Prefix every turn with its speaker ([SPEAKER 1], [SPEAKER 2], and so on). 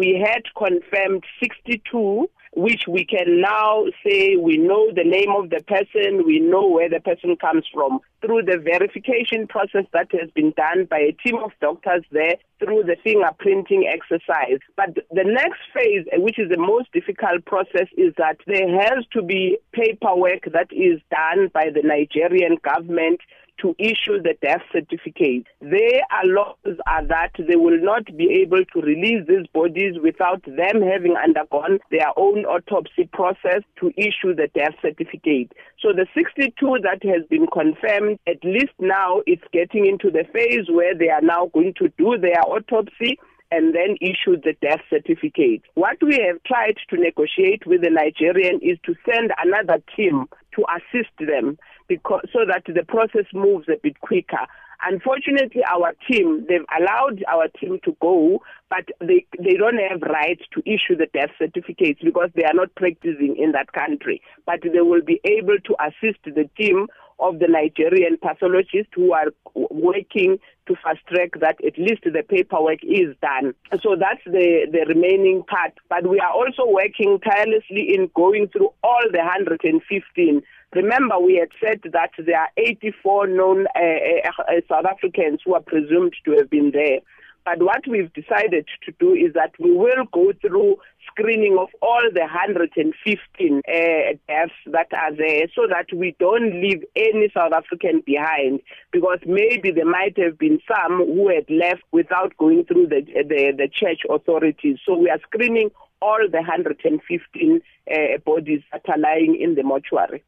[SPEAKER 1] we had confirmed 62 which we can now say we know the name of the person, we know where the person comes from through the verification process that has been done by a team of doctors there through the fingerprinting exercise. But the next phase, which is the most difficult process, is that there has to be paperwork that is done by the Nigerian government to issue the death certificate. Their laws are that they will not be able to release these bodies without them having undergone their own autopsy process to issue the death certificate. So the 62 that has been confirmed, at least now it's getting into the phase where they are now going to do their autopsy and then issue the death certificate. What we have tried to negotiate with the Nigerian is to send another team to assist them because so that the process moves a bit quicker. Unfortunately, our team, they've allowed our team to go, but they, they don't have rights to issue the death certificates because they are not practicing in that country. But they will be able to assist the team of the Nigerian pathologists who are working to fast track that at least the paperwork is done. So that's the, the remaining part. But we are also working tirelessly in going through all the 115 Remember, we had said that there are 84 known uh, uh, uh, South Africans who are presumed to have been there. But what we've decided to do is that we will go through screening of all the 115 uh, deaths that are there so that we don't leave any South African behind because maybe there might have been some who had left without going through the, the, the church authorities. So we are screening all the 115 uh, bodies that are lying in the mortuary.